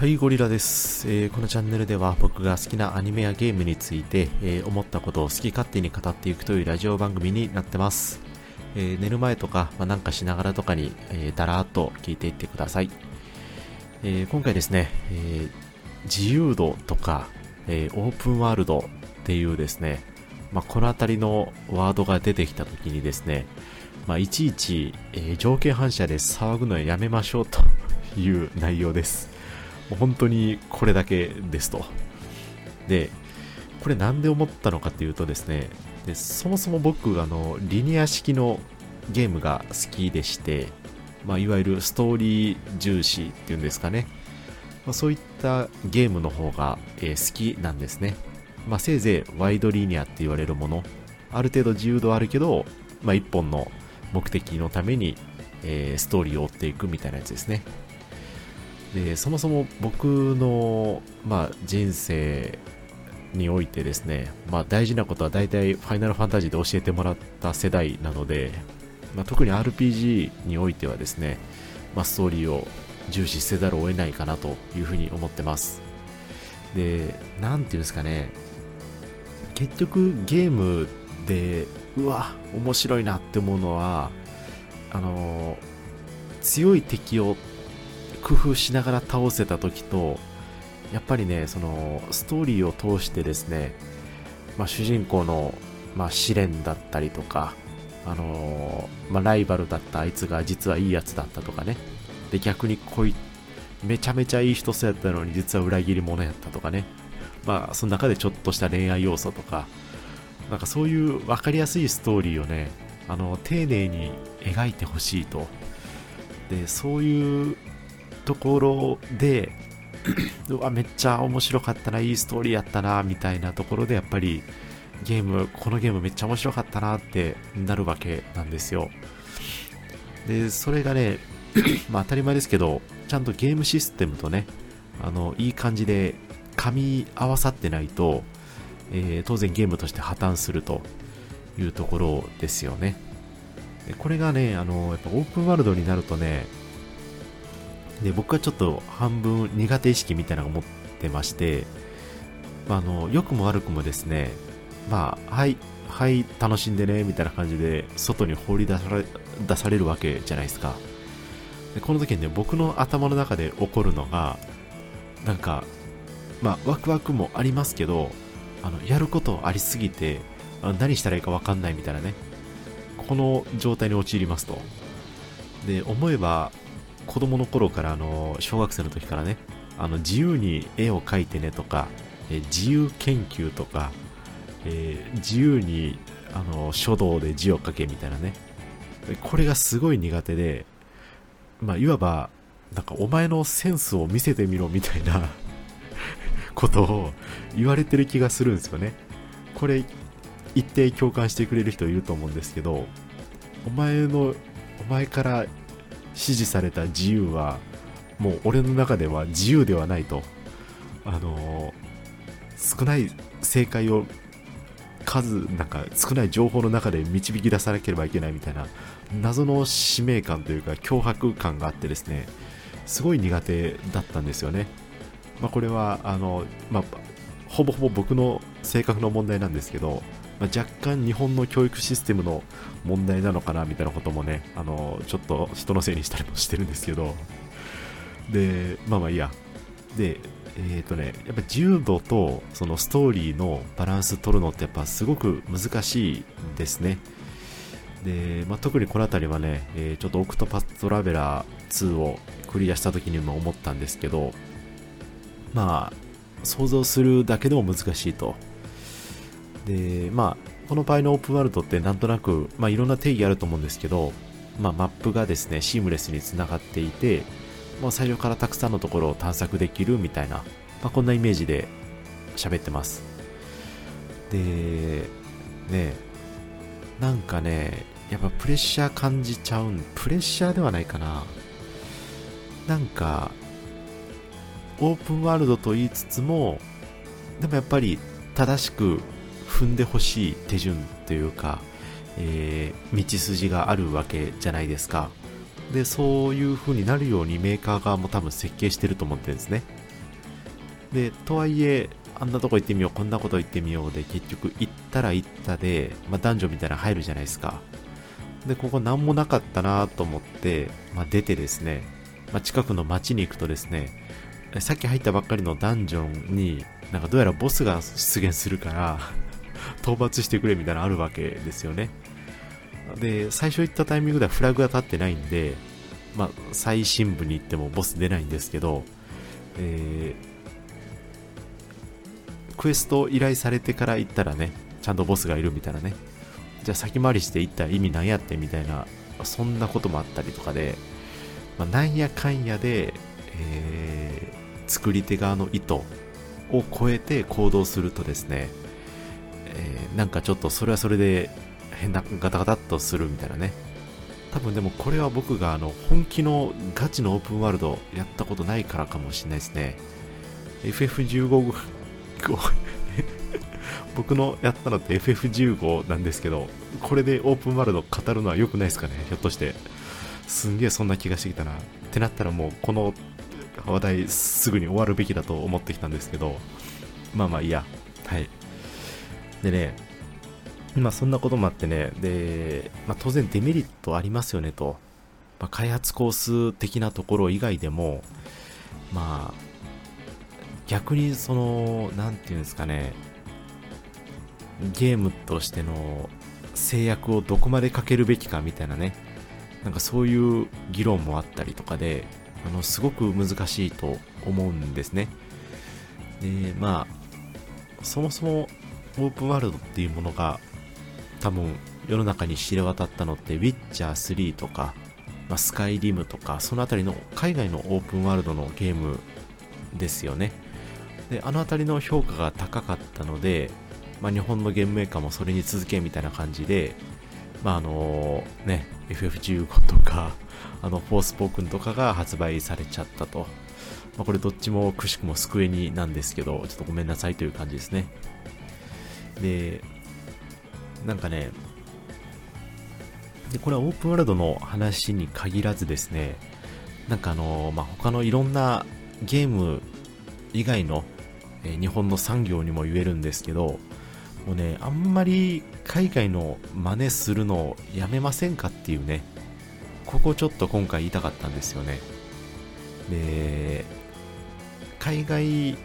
はいゴリラです、えー、このチャンネルでは僕が好きなアニメやゲームについて、えー、思ったことを好き勝手に語っていくというラジオ番組になってます、えー、寝る前とか、まあ、なんかしながらとかに、えだらーっと聞いていってください、え今回ですね、え自由度とか、えオープンワールドっていうですね、まあ、この辺りのワードが出てきた時にですね、まあ、いちいち、え条件反射で騒ぐのはやめましょうという内容です。う本当にこれだけですと。で、これなんで思ったのかっていうとですね、でそもそも僕、あの、リニア式のゲームが好きでして、まあ、いわゆるストーリー重視っていうんですかね。まあ、そういったゲームの方が、えー、好きなんですね。まあ、せいぜいワイドリニアって言われるもの、ある程度自由度はあるけど、まあ、一本の目的のために、えー、ストーリーを追っていくみたいなやつですね。でそもそも僕の、まあ、人生においてですね、まあ、大事なことは大体ファイナルファンタジーで教えてもらった世代なので、まあ、特に RPG においてはですね、まあ、ストーリーを重視せざるを得ないかなというふうに思ってます。で何ていうんですかね結局ゲームでうわ面白いなって思うのはあの強い敵を工夫しながら倒せた時とやっぱりねそのストーリーを通してですね、まあ、主人公の、まあ、試練だったりとかあのー、まあ、ライバルだったあいつが実はいいやつだったとかね。で逆にこいめちゃめちゃいい人そうやったのに実は裏切り者やったとかね。まあその中でちょっとした恋愛要素とかなんかそういう分かりやすいストーリーをねあの丁寧に描いてほしいと。でそういうところでうわめっちゃ面白かったないいストーリーやったなみたいなところでやっぱりゲームこのゲームめっちゃ面白かったなってなるわけなんですよ。でそれがねまあ当たり前ですけどちゃんとゲームシステムとねあのいい感じで噛み合わさってないと、えー、当然ゲームとして破綻するというところですよね。でこれがねあのやっぱオープンワールドになるとねで僕はちょっと半分苦手意識みたいなのを持ってまして、まあ、の良くも悪くもですねまあはいはい楽しんでねみたいな感じで外に放り出され出されるわけじゃないですか。でこの時にね僕の頭の中で起こるのがなんかまあワクワクもありますけどあのやることありすぎて何したらいいか分かんないみたいなねこの状態に陥りますと。で思えば子供の頃からあの小学生の時からねあの自由に絵を描いてねとか、え自由研究とか、えー、自由にあの書道で字を書けみたいなね。これがすごい苦手でまあいわばなんかお前のセンスを見せてみろみたいな ことを言われてる気がするんですよね。これ一定共感してくれる人いると思うんですけどお前のお前から指示された自由はもう俺の中では自由ではないと。あのー、少ない正解を数なんか少ない情報の中で導き出さなければいけないみたいな謎の使命感というか脅迫感があってですねすごい苦手だったんですよね、まあ、これはあの、まあ、ほぼほぼ僕の性格の問題なんですけどまあ、若干日本の教育システムの問題なのかなみたいなこともね、あのちょっと人のせいにしたりもしてるんですけど、で、まあまあいいや。で、えっ、ー、とね、やっぱ柔道とそのストーリーのバランス取るのってやっぱすごく難しいですね。で、まあ、特にこの辺りはね、えー、ちょっとオクトパストラベラー2をクリアした時にも思ったんですけど、まあ、想像するだけでも難しいと。で、まあ、この場合のオープンワールドってなんとなく、まあ、いろんな定義あると思うんですけど、まあ、マップがですね、シームレスにつながっていて、まあ、最初からたくさんのところを探索できるみたいな、まあ、こんなイメージで喋ってます。で、ね、なんかね、やっぱプレッシャー感じちゃうん、プレッシャーではないかな。なんか、オープンワールドと言いつつも、でもやっぱり正しく踏んでほしい手順というか、えー、道筋があるわけじゃないですか。で、そういう風になるようにメーカー側も多分設計してると思ってるんですね。で、とはいえ、あんなとこ行ってみよう、こんなこと行ってみようで、結局行ったら行ったで、まあ、男女みたいな入るじゃないですか。で、ここ何もなかったなと思って、まあ、出てですね、まあ、近くの街に行くとですね、さっき入ったばっかりのダンジョンに、なんかどうやらボスが出現するから討伐してくれみたいなのあるわけですよね。で、最初行ったタイミングではフラグが立ってないんで、まあ、最深部に行ってもボス出ないんですけど、えー、クエスト依頼されてから行ったらね、ちゃんとボスがいるみたいなね。じゃあ先回りして行ったら意味なんやってみたいな、そんなこともあったりとかで、まあ、なんやかんやで、えー、作り手側の意図を超えて行動するとですね、えー、なんかちょっとそれはそれで変なガタガタっとするみたいなね。多分でもこれは僕があの本気のガチのオープンワールドやったことないからかもしれないですね。FF15 僕のやったのって FF15 なんですけどこれでオープンワールド語るのは良くないですかね？ひょっとして。すんげえそんな気がしてきたな。ってなったらもうこの話題すぐに終わるべきだと思ってきたんですけど。まあまあいいや。はい。でねまあそんなこともあってね、で、まあ、当然デメリットありますよねと。まあ、開発コース的なところ以外でも、まあ、逆にその、なんていうんですかね、ゲームとしての制約をどこまでかけるべきかみたいなね、なんかそういう議論もあったりとかで、あの、すごく難しいと思うんですね。で、まあ、そもそもオープンワールドっていうものが多分世の中に知れ渡ったのってウィッチャー3とか、まあ、スカイリムとかその辺りの海外のオープンワールドのゲームですよね。であの辺りの評価が高かったので、まあ、日本のゲームメーカーもそれに続けみたいな感じでまああのね FF15 とか あのフォースポークンとかが発売されちゃったと、まあ、これどっちもくしくも救いになんですけどちょっとごめんなさいという感じですね。でなんかね、で、これはオープンワールドの話に限らずですね、なんかあの、まあ、他のいろんなゲーム以外の、えー、日本の産業にも言えるんですけど、もうね、あんまり海外の真似するのをやめませんかっていうね、ここちょっと今回言いたかったんですよね。で、海外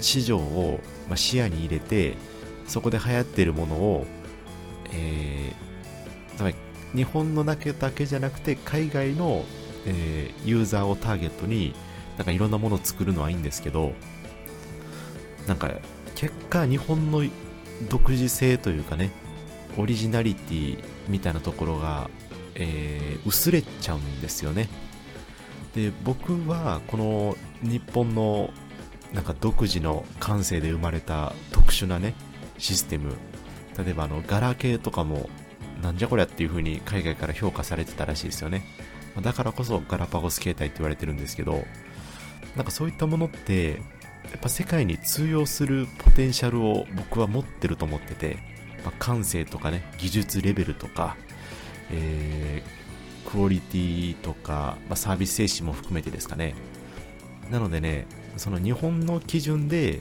市場を視野に入れて、そこで流行っているものを、えー、つまり日本の中だけじゃなくて海外の、えー、ユーザーをターゲットになんかいろんなものを作るのはいいんですけどなんか結果日本の独自性というかねオリジナリティみたいなところが、えー、薄れちゃうんですよね。で僕はこの日本のなんか独自の感性で生まれた特殊なねシステム。例えばあのガラケーとかもなんじゃこりゃっていう風に海外から評価されてたらしいですよね。だからこそガラパゴス携帯って言われてるんですけどなんかそういったものってやっぱ世界に通用するポテンシャルを僕は持ってると思ってて、まあ、感性とかね技術レベルとか、えー、クオリティとか、まあ、サービス精神も含めてですかね。なのでねその日本の基準で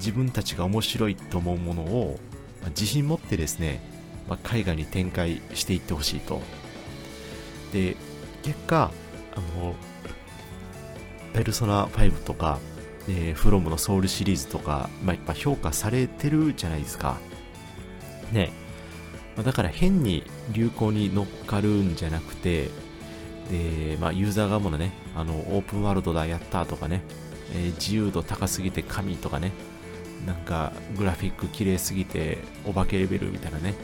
自分たちが面白いと思うものを、ま、自信持ってですね、まあ、海外に展開していってほしいと。で、結果、あの、ペルソナ5とか、えー、フロムのソウルシリーズとか、まあ、やっぱ評価されてるじゃないですか。ね。ま、だから変に流行に乗っかるんじゃなくて、で、まあ、ユーザー側もね、あの、オープンワールドだ、やったとかね、えー、自由度高すぎて神とかね、なんかグラフィック綺麗すぎてお化けレベルみたいなね。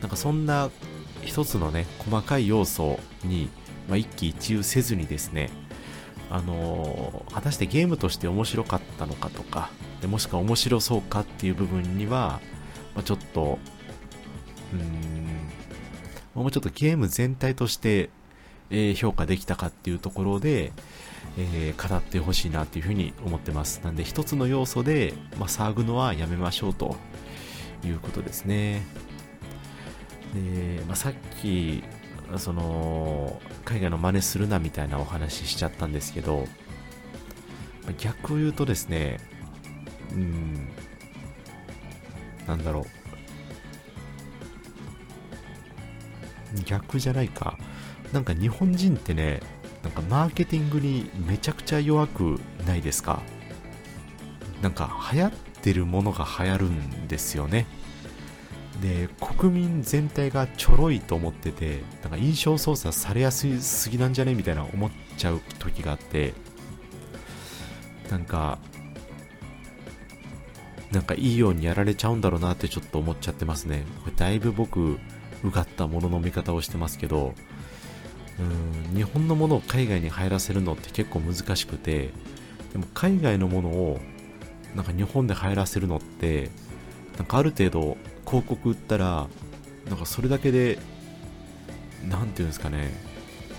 なんかそんな一つのね細かい要素に、まあ、一喜一憂せずにですねあのー、果たしてゲームとして面白かったのかとかでもしくは面白そうかっていう部分には、まあ、ちょっとうーんもうちょっとゲーム全体として、えー、評価できたかっていうところで、えー、語ってほしいなというふうに思ってます。なんで一つの要素で、まあ、騒ぐのはやめましょうということですね。で、まあ、さっき、その、海外の真似するなみたいなお話ししちゃったんですけど、逆を言うとですね、うん、なんだろう。逆じゃないか。なんか日本人ってね、なんかマーケティングにめちゃくちゃ弱くないですか？なんか流行ってるものが流行るんですよね。で、国民全体がちょろいと思ってて、なんか印象操作されやすすぎなんじゃね？みたいな思っちゃう時があって、なんか、なんかいいようにやられちゃうんだろうなってちょっと思っちゃってますね。これだいぶ僕、うがったものの見方をしてますけど、うん日本のものを海外に入らせるのって結構難しくて、でも海外のものをなんか日本で入らせるのって、なんかある程度広告売ったら、なんかそれだけで、なんていうんですかね、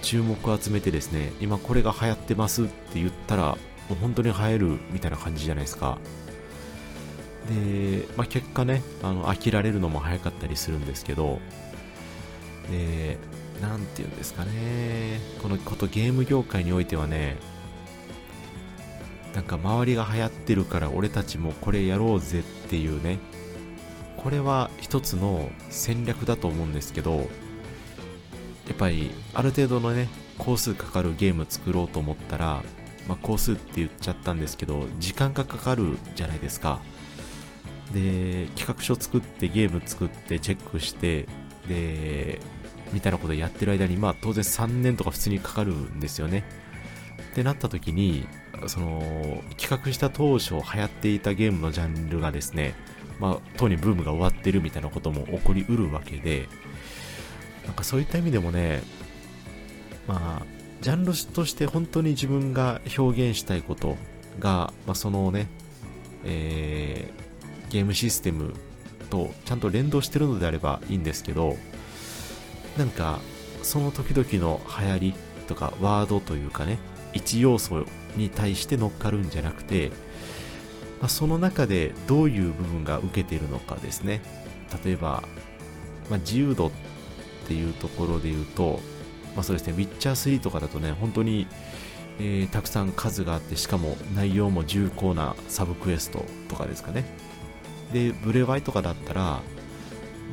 注目を集めてですね、今これが流行ってますって言ったら、もう本当に映えるみたいな感じじゃないですか。で、まあ、結果ね、あの飽きられるのも早かったりするんですけど、で、なんていうんですかね、このことゲーム業界においてはね、なんか周りが流行ってるから俺たちもこれやろうぜっていうね、これは一つの戦略だと思うんですけど、やっぱりある程度のね、工数かかるゲーム作ろうと思ったら、まあ、工数って言っちゃったんですけど、時間がかかるじゃないですか。で、企画書作ってゲーム作ってチェックして、で、みたいなことをやってる間に、まあ当然3年とか普通にかかるんですよね。ってなった時に、その、企画した当初流行っていたゲームのジャンルがですね、まあ、当にブームが終わってるみたいなことも起こりうるわけで、なんかそういった意味でもね、まあ、ジャンルとして本当に自分が表現したいことが、まあ、そのね、えー、ゲームシステムとちゃんと連動してるのであればいいんですけど、なんか、その時々の流行りとかワードというかね、一要素に対して乗っかるんじゃなくて、まあ、その中でどういう部分が受けてるのかですね。例えば、まあ、自由度っていうところで言うと、まあ、そうですね、ウィッチャー3とかだとね、本当に、えー、たくさん数があって、しかも内容も重厚なサブクエストとかですかね。で、ブレワイとかだったら、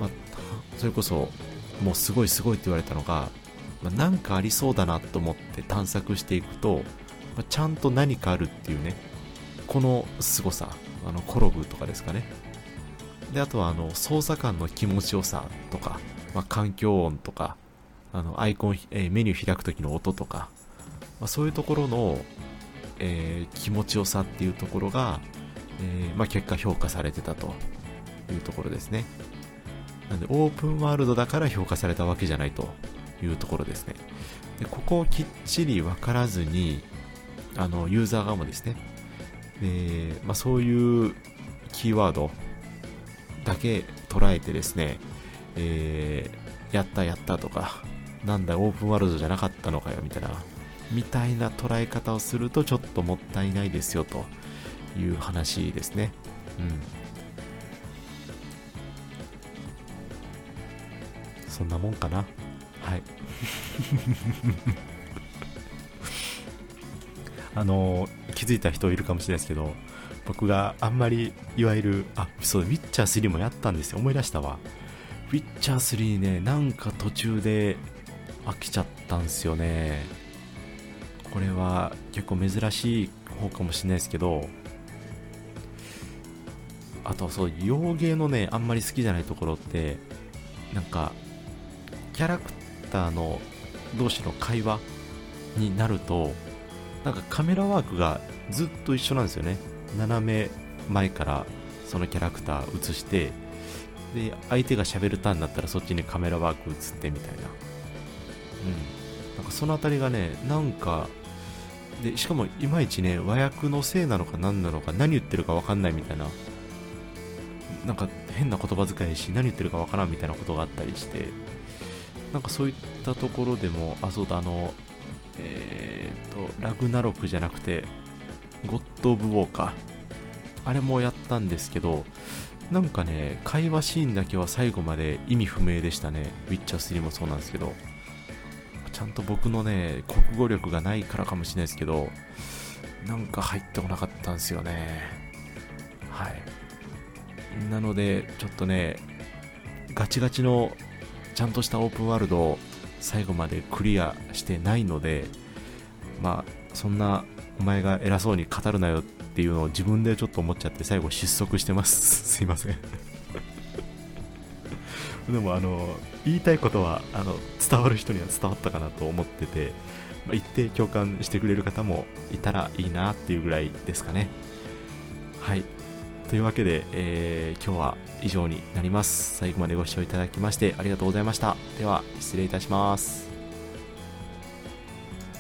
まあ、それこそ、もうすごいすごいって言われたのが、まあ、なんかありそうだなと思って探索していくと、まあ、ちゃんと何かあるっていうね、この凄さ、あの、転ぶとかですかね。で、あとは、あの、操作感の気持ちよさとか、まあ、環境音とか、あの、アイコン、えー、メニュー開く時の音とか、まあ、そういうところの、えー、気持ちよさっていうところが、えー、まあ、結果評価されてたというところですね。なんで、オープンワールドだから評価されたわけじゃないというところですね。で、ここをきっちり分からずに、あの、ユーザー側もですね、で、まあ、そういうキーワードだけ捉えてですね、えー、やったやったとか、なんだオープンワールドじゃなかったのかよみたいな、みたいな捉え方をするとちょっともったいないですよという話ですね。うん。そんなもんかな。はい。あの気づいた人いるかもしれないですけど僕があんまりいわゆるあそうウィッチャー3もやったんですよ思い出したわウィッチャー3ねなんか途中で飽きちゃったんですよねこれは結構珍しい方かもしれないですけどあとそう洋芸のねあんまり好きじゃないところってなんかキャラクターの同士の会話になるとなんかカメラワークがずっと一緒なんですよね。斜め前からそのキャラクター映してで相手が喋るターンになったらそっちにカメラワーク映ってみたいな。うん。なんかその辺りがねなんかでしかもいまいちね和訳のせいなのか何なのか何言ってるか分かんないみたいな。なんか変な言葉遣いし何言ってるか分からんみたいなことがあったりして。なんかそういったところでもあそうだあのえー、と、ラグナロクじゃなくて、ゴッド・オブ・ウォーカー。あれもやったんですけど、なんかね、会話シーンだけは最後まで意味不明でしたね。ウィッチャー3もそうなんですけど。ちゃんと僕のね、国語力がないからかもしれないですけど、なんか入ってこなかったんですよねはいなのでちょっとねガチガチのちゃんとしたオープンワールドを最後までクリアしてないのでまあそんなお前が偉そうに語るなよっていうのを自分でちょっと思っちゃって最後失速してます。すいません。でもあの言いたいことはあの伝わる人には伝わったかなと思ってて、まあ、一定共感してくれる方もいたらいいなっていうぐらいですかね。はい。というわけで、えー、今日は以上になります。最後までご視聴いただきましてありがとうございました。では失礼いたします。